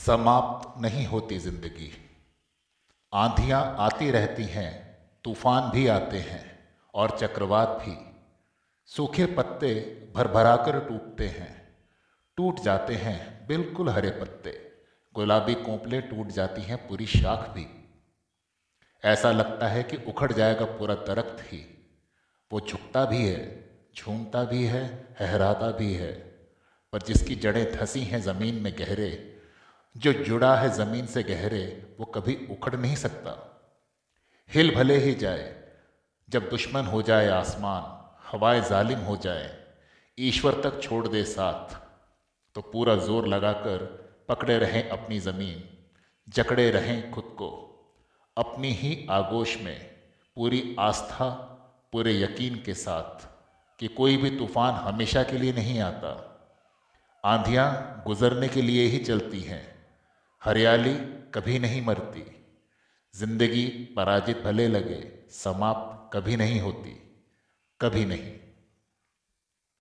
समाप्त नहीं होती ज़िंदगी। आंधियाँ आती रहती हैं, तूफ़ान भी आते हैं और चक्रवात भी। सूखे पत्ते भर भराकर टूटते हैं, टूट जाते हैं बिल्कुल हरे पत्ते। गुलाबी कोंपले टूट जाती हैं पूरी शाख भी। ऐसा लगता है कि उखड़ जाएगा पूरा दरख्त ही। वो झुकता भी है, झूमता भी है, हहराता भी है, पर जिसकी जड़ें धसी हैं ज़मीन में गहरे जो जुड़ा है ज़मीन से गहरे, वो कभी उखड़ नहीं सकता। हिल भले ही जाए, जब दुश्मन हो जाए आसमान, हवाएँ जालिम हो जाए, ईश्वर तक छोड़ दे साथ तो पूरा ज़ोर लगाकर पकड़े रहें अपनी ज़मीन, जकड़े रहें खुद को। अपनी ही आगोश में पूरी आस्था, पूरे यकीन के साथ कि कोई भी तूफ़ान हमेशा के लिए नहीं आता। आंधियाँ गुजरने के लिए ही चलती हैं। हरियाली कभी नहीं मरती। ज़िंदगी पराजित भले लगे समाप्त कभी नहीं होती। कभी नहीं।